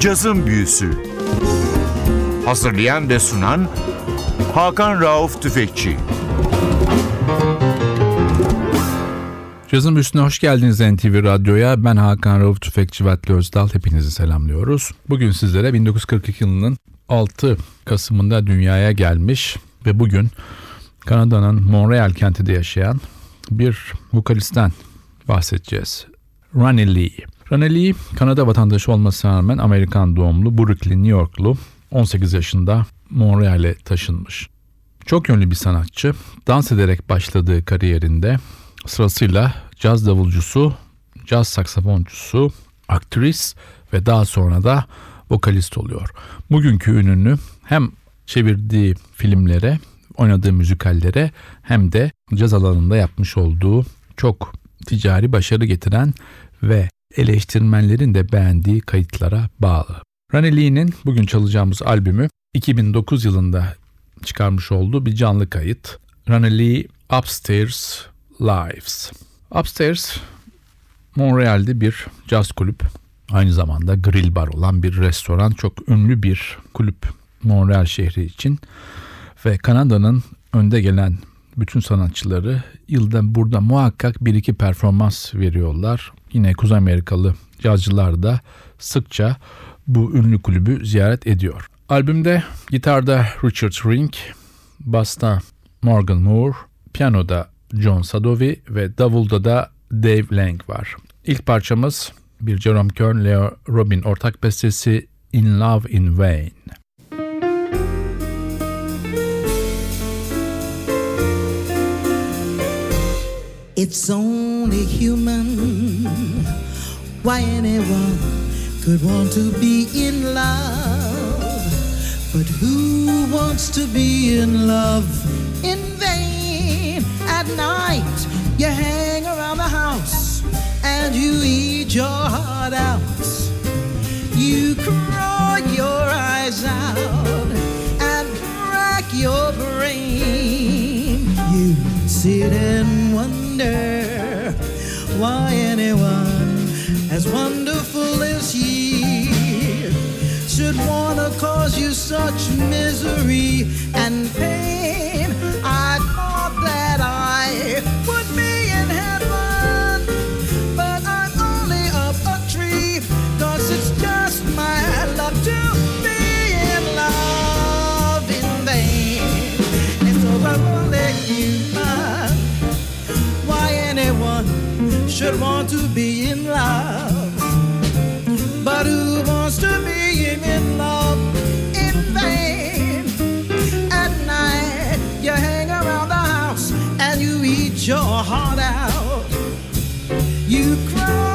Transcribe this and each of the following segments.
Cazın Büyüsü Hazırlayan ve sunan Hakan Rauf Tüfekçi Cazın Büyüsü'ne hoş geldiniz NTV Radyo'ya. Ben Hakan Rauf Tüfekçi Vatli Özdal. Hepinizi selamlıyoruz. Bugün sizlere 1942 yılının 6 Kasım'ında dünyaya gelmiş ve bugün Kanada'nın Montreal kentinde yaşayan bir vokalistten bahsedeceğiz. Ronnie Lee. Lee, Kanada vatandaşı olmasına rağmen Amerikan doğumlu, Brooklyn, New Yorklu, 18 yaşında Montreal'e taşınmış. Çok yönlü bir sanatçı, dans ederek başladığı kariyerinde sırasıyla caz davulcusu, caz saksafoncusu, aktris ve daha sonra da vokalist oluyor. Bugünkü ününü hem çevirdiği filmlere, oynadığı müzikallere hem de caz alanında yapmış olduğu çok ticari başarı getiren ve eleştirmenlerin de beğendiği kayıtlara bağlı. Ronnie Lee'nin bugün çalacağımız albümü 2009 yılında çıkarmış olduğu bir canlı kayıt. Ronnie Lee Upstairs Lives. Upstairs Montreal'de bir caz kulüp. Aynı zamanda grill bar olan bir restoran. Çok ünlü bir kulüp Montreal şehri için. Ve Kanada'nın önde gelen bütün sanatçıları yılda burada muhakkak bir iki performans veriyorlar. Yine Kuzey Amerikalı cazcılar da sıkça bu ünlü kulübü ziyaret ediyor. Albümde gitarda Richard Rink, basta Morgan Moore, piyanoda John Sadovi ve davulda da Dave Lang var. İlk parçamız bir Jerome Kern, Leo Robin ortak bestesi In Love in Vain. It's only human why anyone could want to be in love. But who wants to be in love in vain? At night, you hang around the house and you eat your heart out. You cry your eyes out and crack your brain. You sit wonder why anyone as wonderful as he should wanna cause you such misery and pain. To be in love. But who wants to be in love in vain? At night, you hang around the house and you eat your heart out. You cry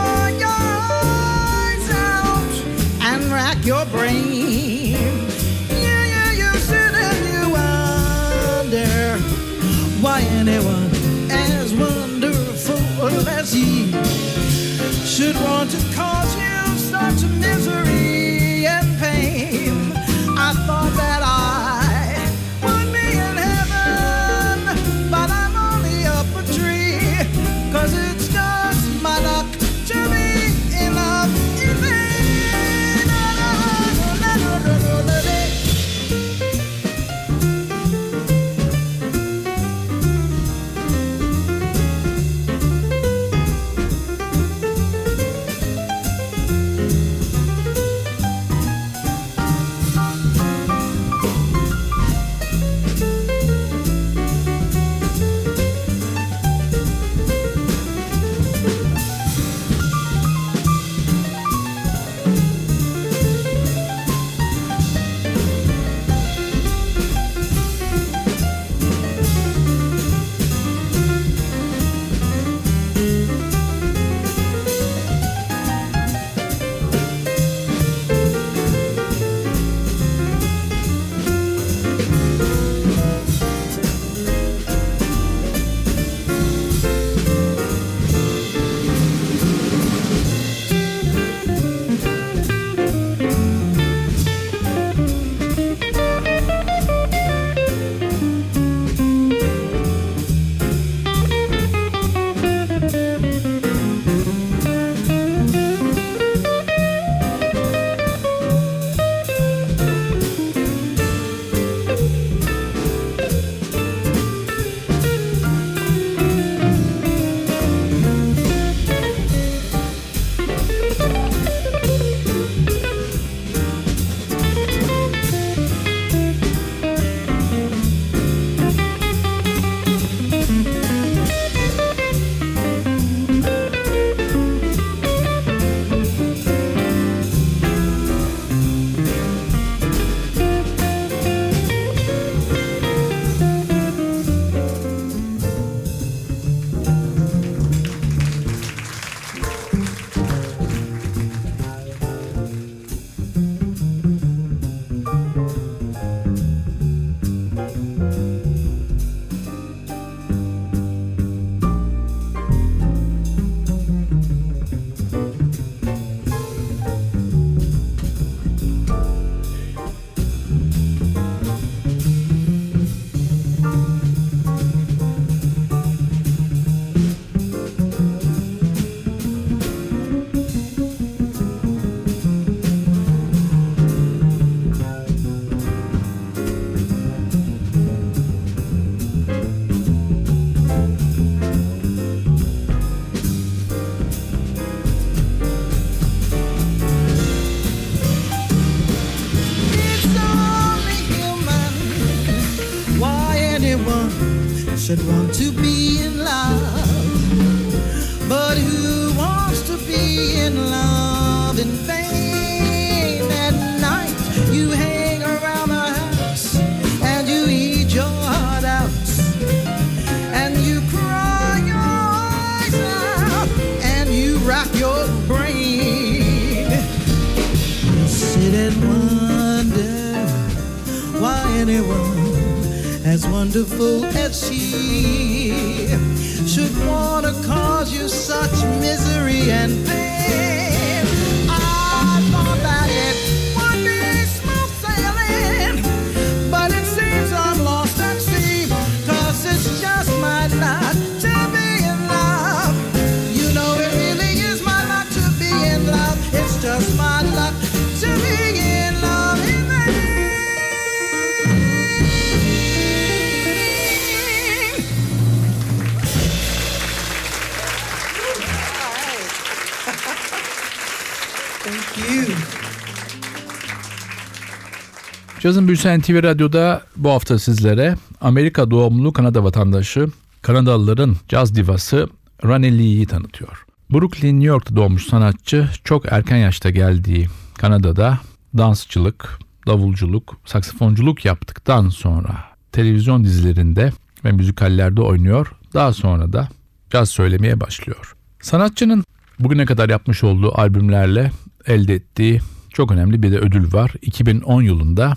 Cazın Büyüsü NTV Radyo'da bu hafta sizlere Amerika doğumlu Kanada vatandaşı, Kanadalıların caz divası Ronnie Lee'yi tanıtıyor. Brooklyn, New York'ta doğmuş sanatçı çok erken yaşta geldiği Kanada'da dansçılık, davulculuk, saksafonculuk yaptıktan sonra televizyon dizilerinde ve müzikallerde oynuyor. Daha sonra da caz söylemeye başlıyor. Sanatçının bugüne kadar yapmış olduğu albümlerle elde ettiği çok önemli bir de ödül var. 2010 yılında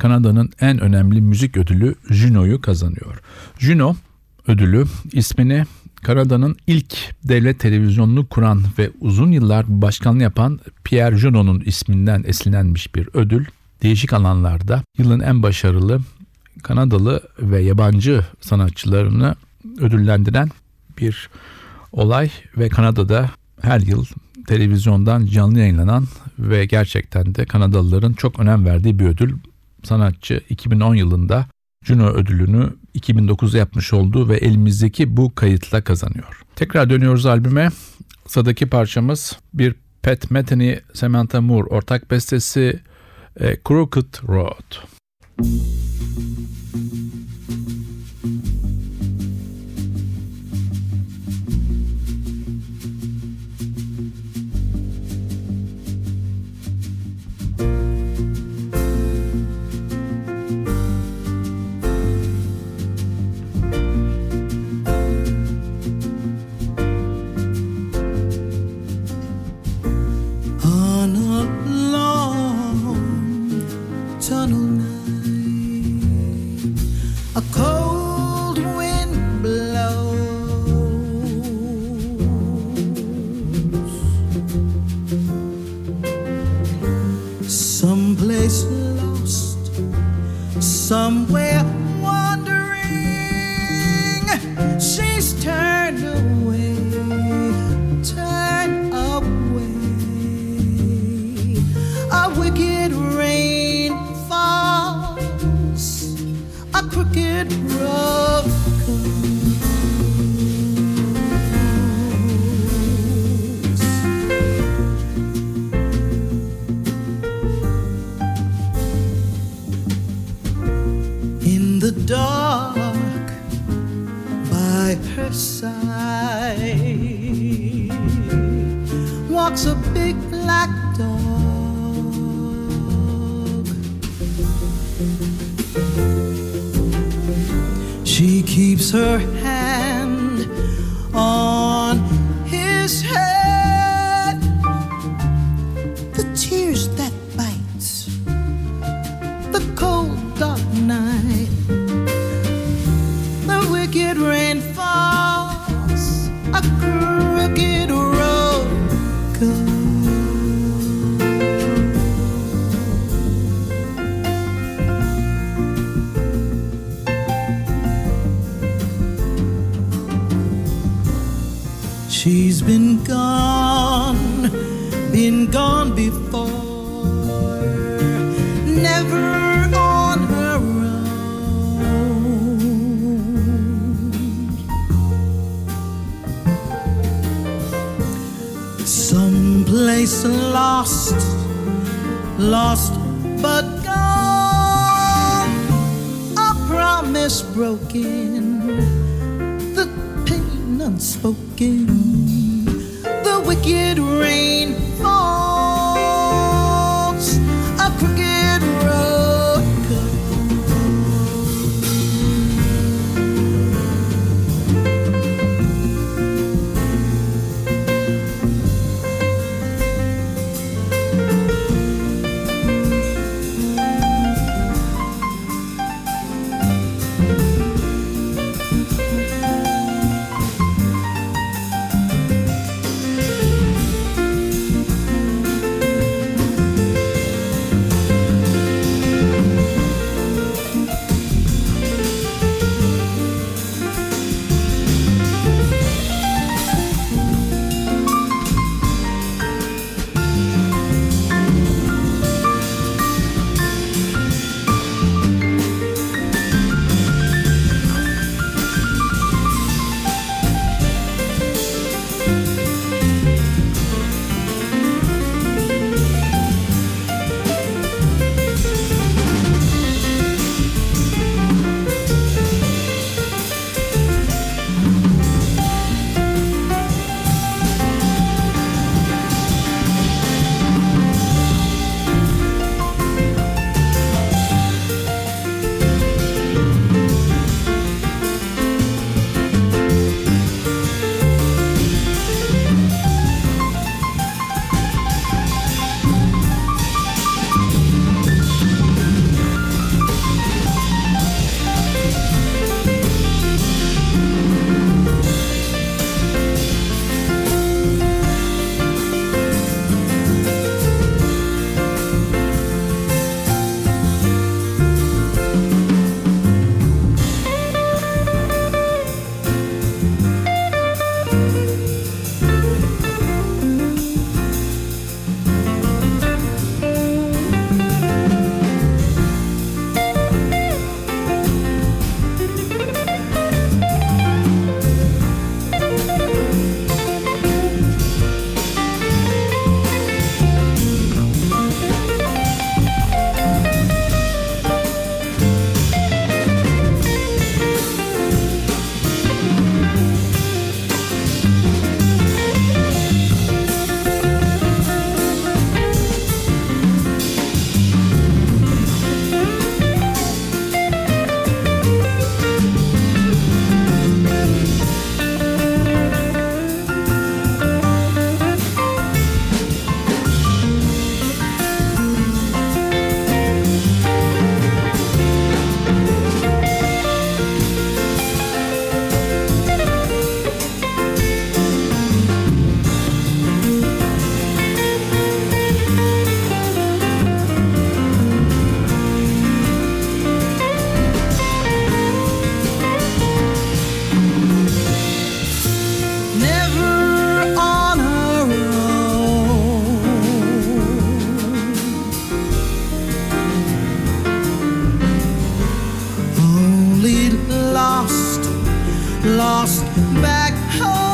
Kanada'nın en önemli müzik ödülü Juno'yu kazanıyor. Juno ödülü ismini Kanada'nın ilk devlet televizyonunu kuran ve uzun yıllar başkanlığı yapan Pierre Junot'un isminden esinlenmiş bir ödül. Değişik alanlarda yılın en başarılı Kanadalı ve yabancı sanatçılarını ödüllendiren bir olay ve Kanada'da her yıl televizyondan canlı yayınlanan ve gerçekten de Kanadalıların çok önem verdiği bir ödül. Sanatçı 2010 yılında Juno ödülünü 2009'da yapmış olduğu ve elimizdeki bu kayıtla kazanıyor. Tekrar dönüyoruz albüme. Sıradaki parçamız bir Pat Metheny, Samantha Moore ortak bestesi e, Crooked Road. on her unspoken, the pain unspoken, the wicked rain. lost back home.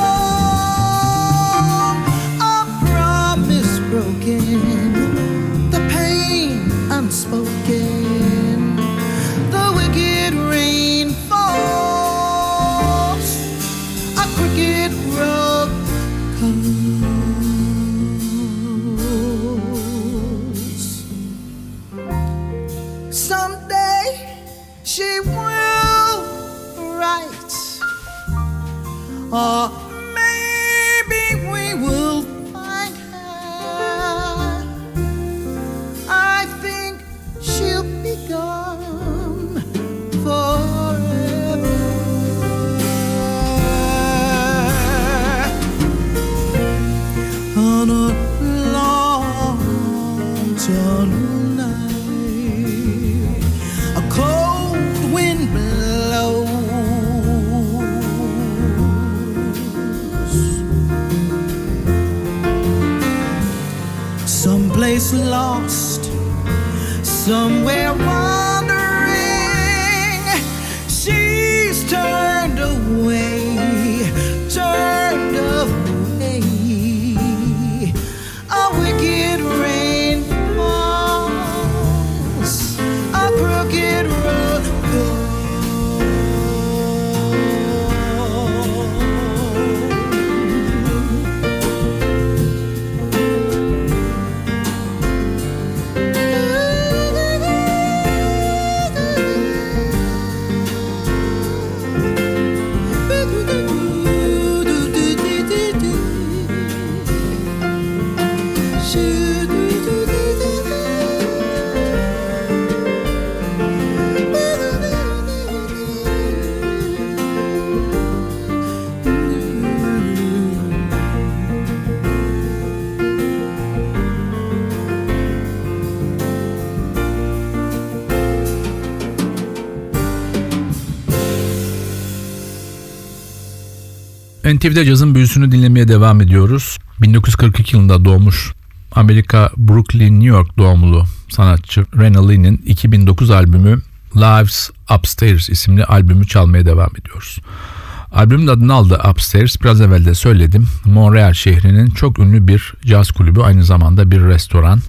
NTV'de cazın büyüsünü dinlemeye devam ediyoruz. 1942 yılında doğmuş Amerika Brooklyn, New York doğumlu sanatçı Rena Lee'nin 2009 albümü Lives Upstairs isimli albümü çalmaya devam ediyoruz. Albümün adını aldı Upstairs. Biraz evvel de söyledim. Montreal şehrinin çok ünlü bir caz kulübü aynı zamanda bir restoran.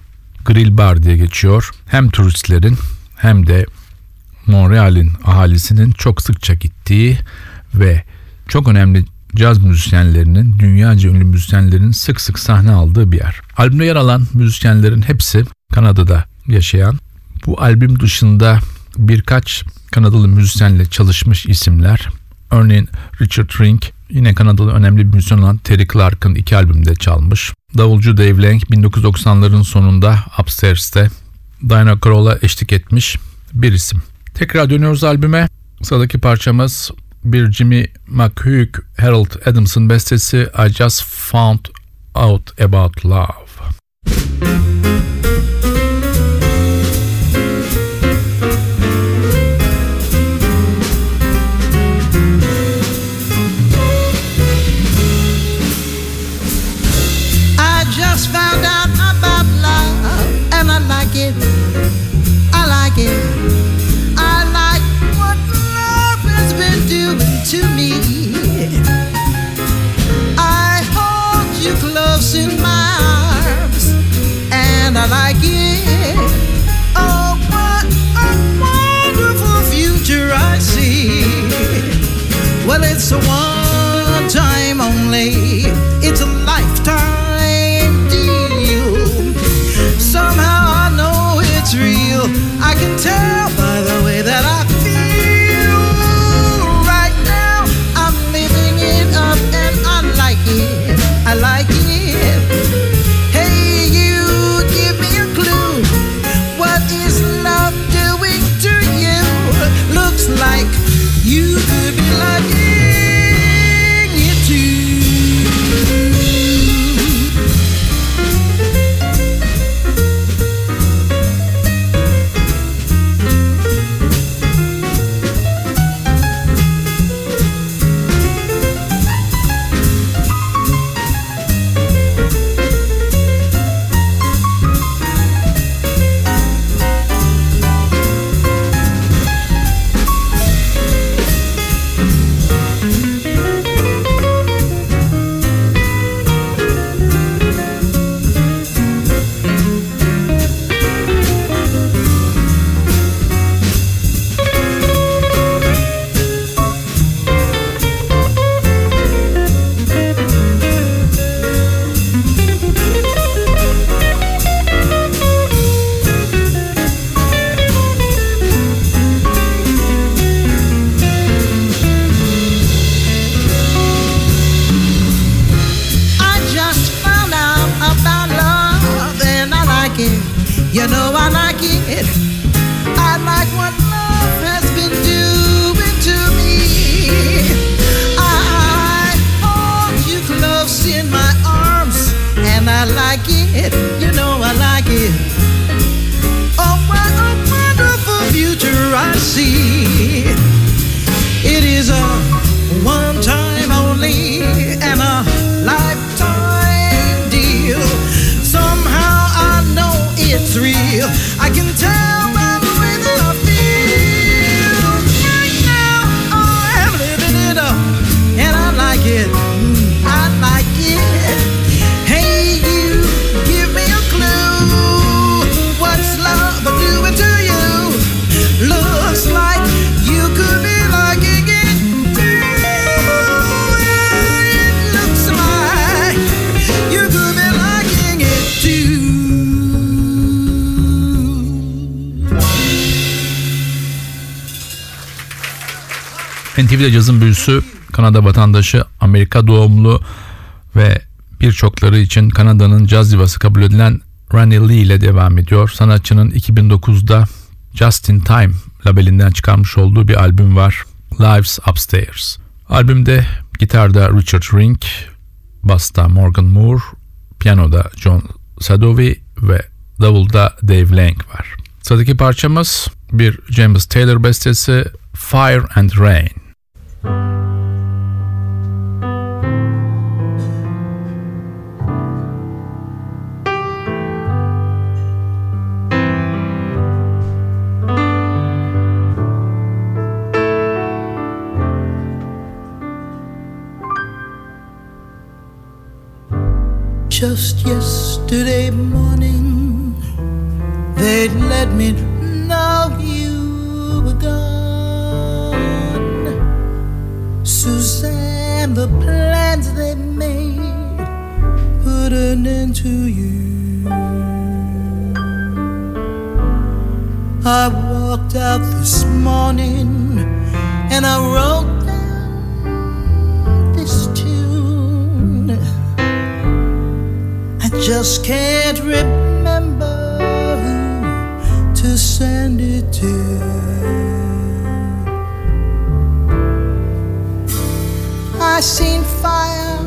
Grill Bar diye geçiyor. Hem turistlerin hem de Montreal'in ahalisinin çok sıkça gittiği ve çok önemli caz müzisyenlerinin, dünyaca ünlü müzisyenlerin sık sık sahne aldığı bir yer. Albümde yer alan müzisyenlerin hepsi Kanada'da yaşayan. Bu albüm dışında birkaç Kanadalı müzisyenle çalışmış isimler. Örneğin Richard Rink yine Kanadalı önemli bir müzisyen olan Terry Clark'ın iki albümde çalmış. Davulcu Dave Lang 1990'ların sonunda Upstairs'te Diana Krall'a eşlik etmiş bir isim. Tekrar dönüyoruz albüme. Sıradaki parçamız bir Jimmy McHugh Harold Adams'ın bestesi I Just Found Out About Love. NTV'de cazın büyüsü Kanada vatandaşı Amerika doğumlu ve birçokları için Kanada'nın caz divası kabul edilen Ronnie Lee ile devam ediyor. Sanatçının 2009'da Just in Time labelinden çıkarmış olduğu bir albüm var. Lives Upstairs. Albümde gitarda Richard Rink, basta Morgan Moore, piyanoda John Sadovi ve davulda Dave Lang var. Sıradaki parçamız bir James Taylor bestesi Fire and Rain. Just yesterday morning, they'd let me know you were gone. Suzanne, the plans they made put an end to you. I walked out this morning and I wrote down this tune. I just can't remember who to send it to. I seen fire,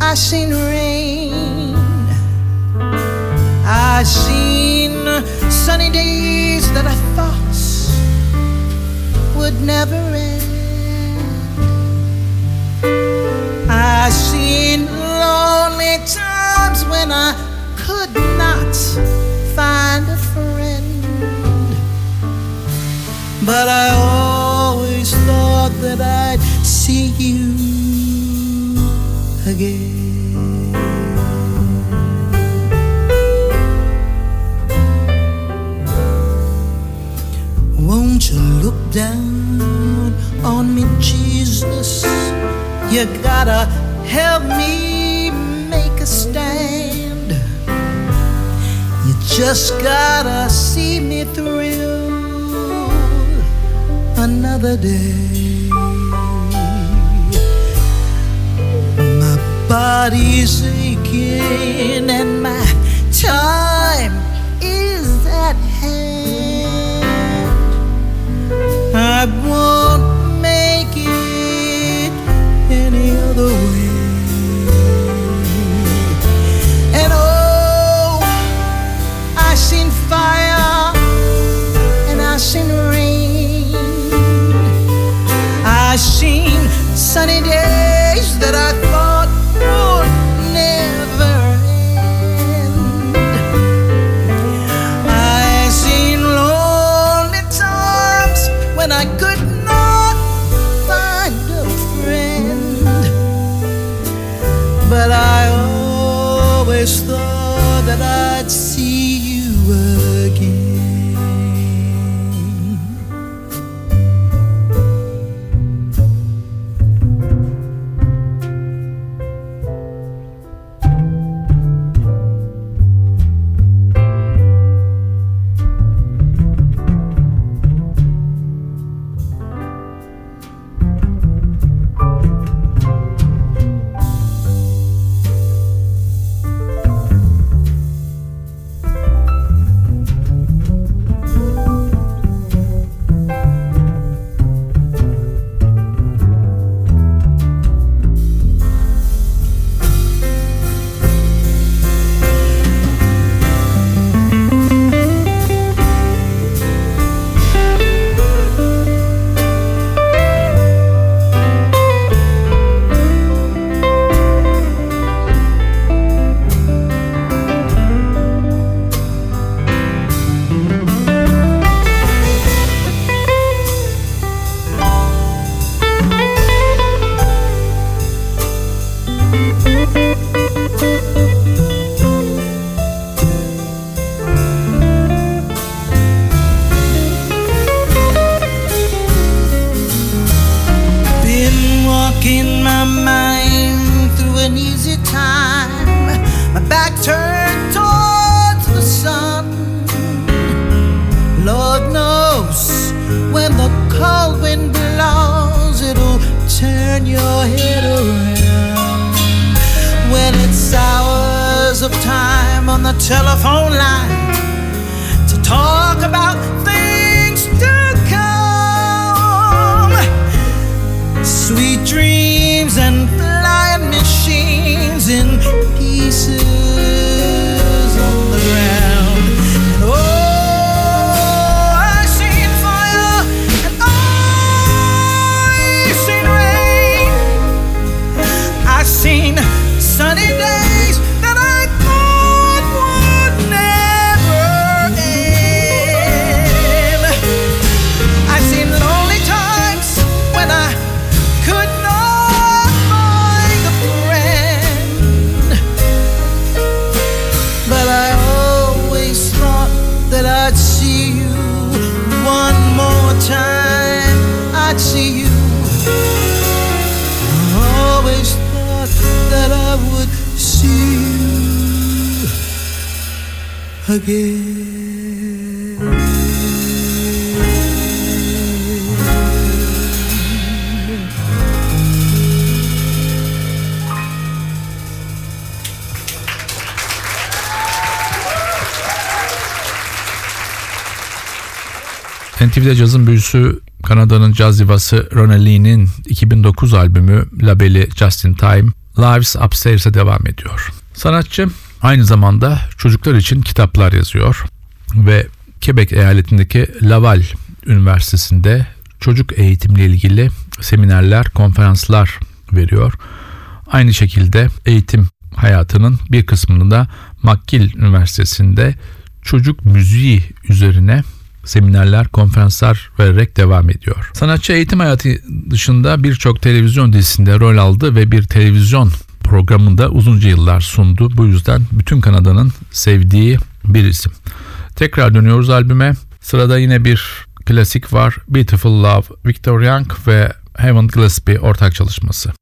I seen rain, I seen sunny days that I thought would never end. I seen lonely times when I could not find a friend. But I always thought that I'd see you again. Won't you look down on me, Jesus? You gotta help me make a stand. You just gotta see me through another day. My body's aching and my time is at hand. I won't see you again. The telephone line see you one more time. I'd see you. I always thought that I would see you again. NTV'de cazın büyüsü Kanada'nın caz divası Ronnie Lee'nin 2009 albümü labeli Just in Time Lives Upstairs'e devam ediyor. Sanatçı aynı zamanda çocuklar için kitaplar yazıyor ve Quebec eyaletindeki Laval Üniversitesi'nde çocuk eğitimle ilgili seminerler, konferanslar veriyor. Aynı şekilde eğitim hayatının bir kısmını da McGill Üniversitesi'nde çocuk müziği üzerine seminerler, konferanslar vererek devam ediyor. Sanatçı eğitim hayatı dışında birçok televizyon dizisinde rol aldı ve bir televizyon programında uzunca yıllar sundu. Bu yüzden bütün Kanada'nın sevdiği bir isim. Tekrar dönüyoruz albüme. Sırada yine bir klasik var. Beautiful Love, Victor Young ve Heaven Gillespie ortak çalışması.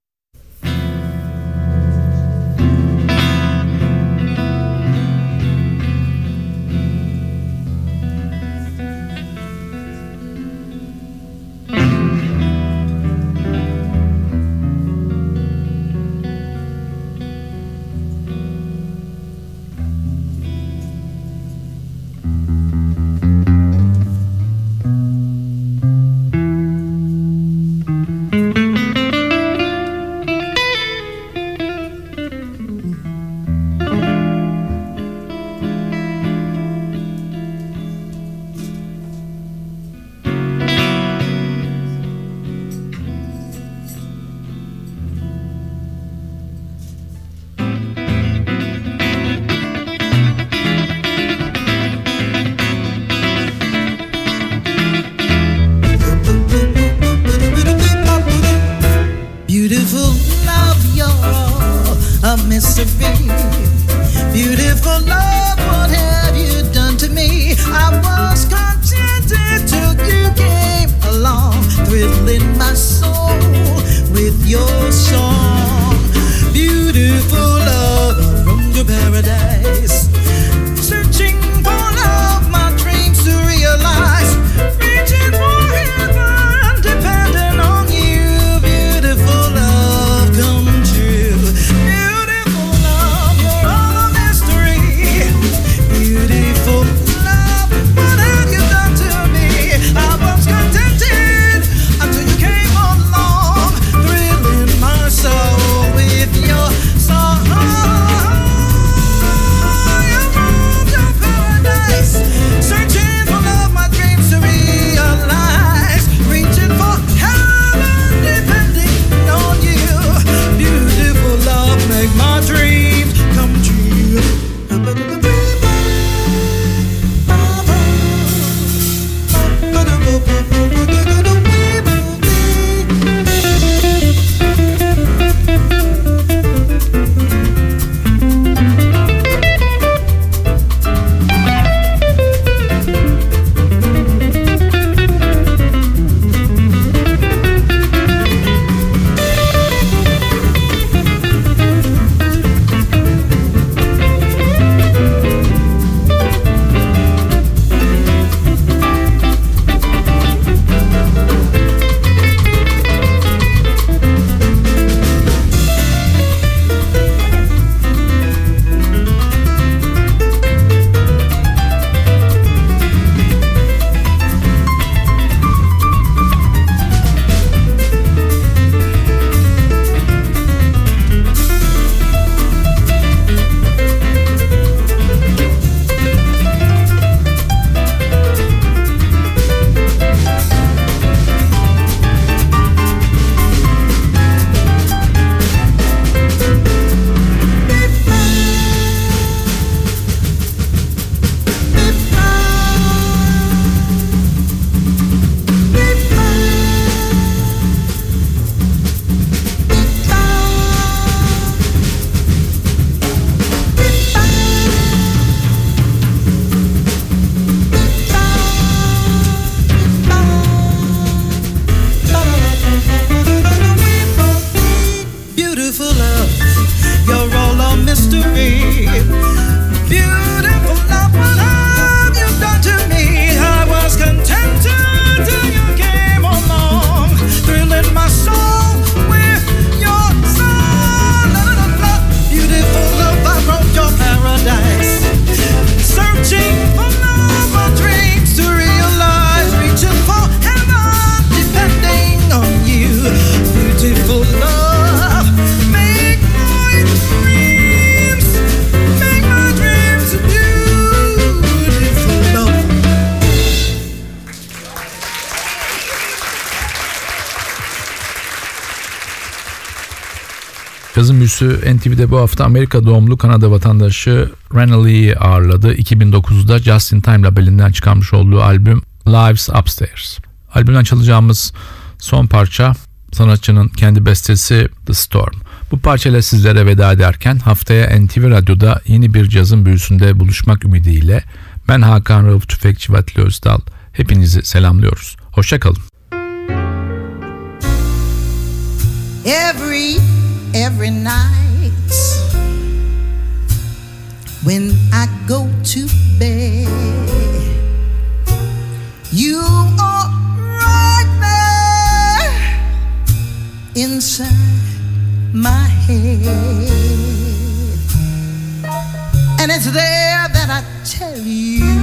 Büyüsü NTV'de bu hafta Amerika doğumlu Kanada vatandaşı Rena Lee'yi ağırladı. 2009'da Just In Time labelinden çıkarmış olduğu albüm Lives Upstairs. Albümden çalacağımız son parça sanatçının kendi bestesi The Storm. Bu parçayla sizlere veda ederken haftaya NTV Radyo'da yeni bir cazın büyüsünde buluşmak ümidiyle ben Hakan Rauf Tüfekçi Vatli Özdal hepinizi selamlıyoruz. Hoşçakalın. every every night. When I go to bed you are right there inside my head. And it's there that I tell you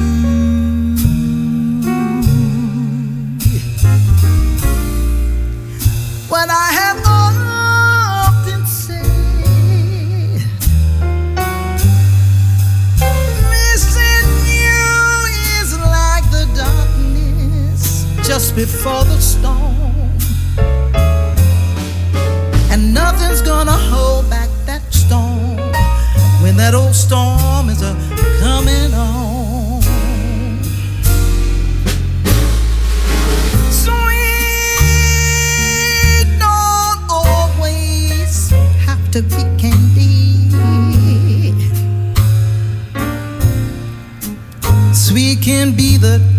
just before the storm, and nothing's gonna hold back that storm when that old storm is a coming on. Sweet don't always have to be candy. Sweet can be the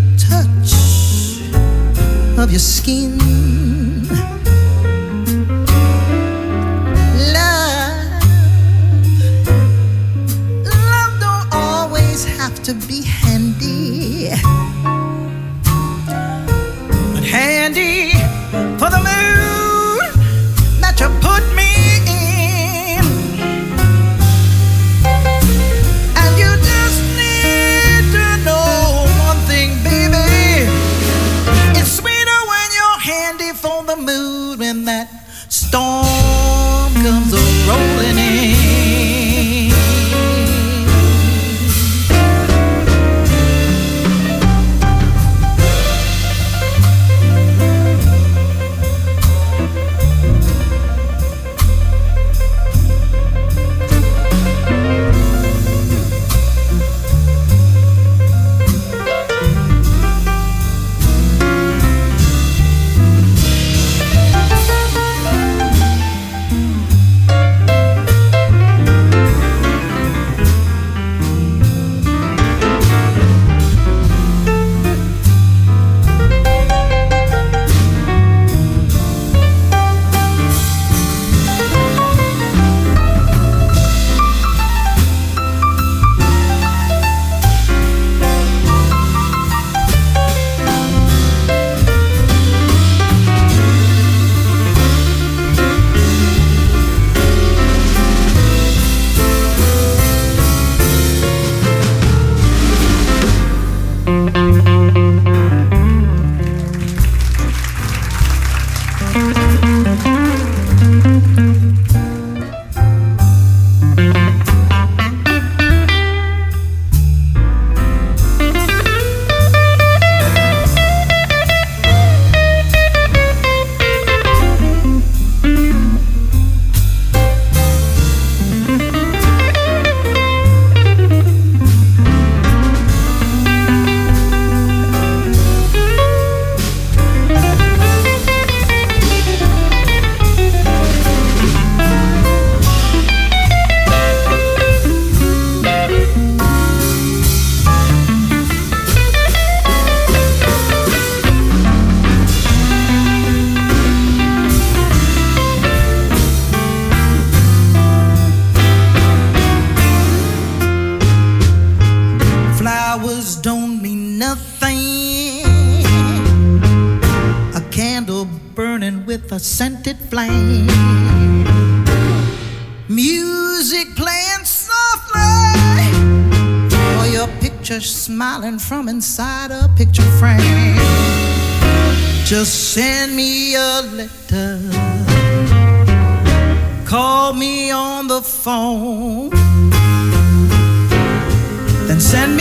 your skin. Scented flame. Music playing softly. Or your picture smiling from inside a picture frame. Just send me a letter. Call me on the phone. Then send me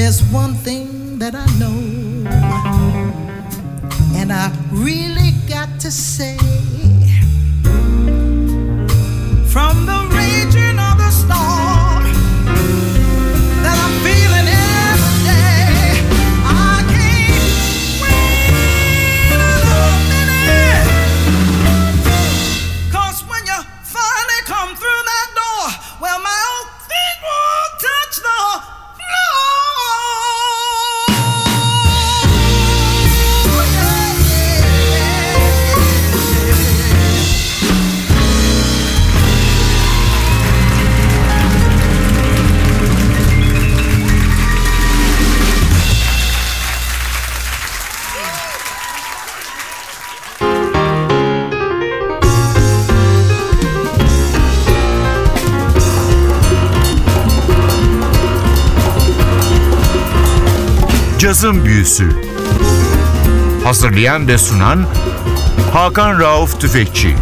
There's one thing that I know, and I really got to say. Büyüsü Hazırlayan ve sunan Hakan Rauf Tüfekçi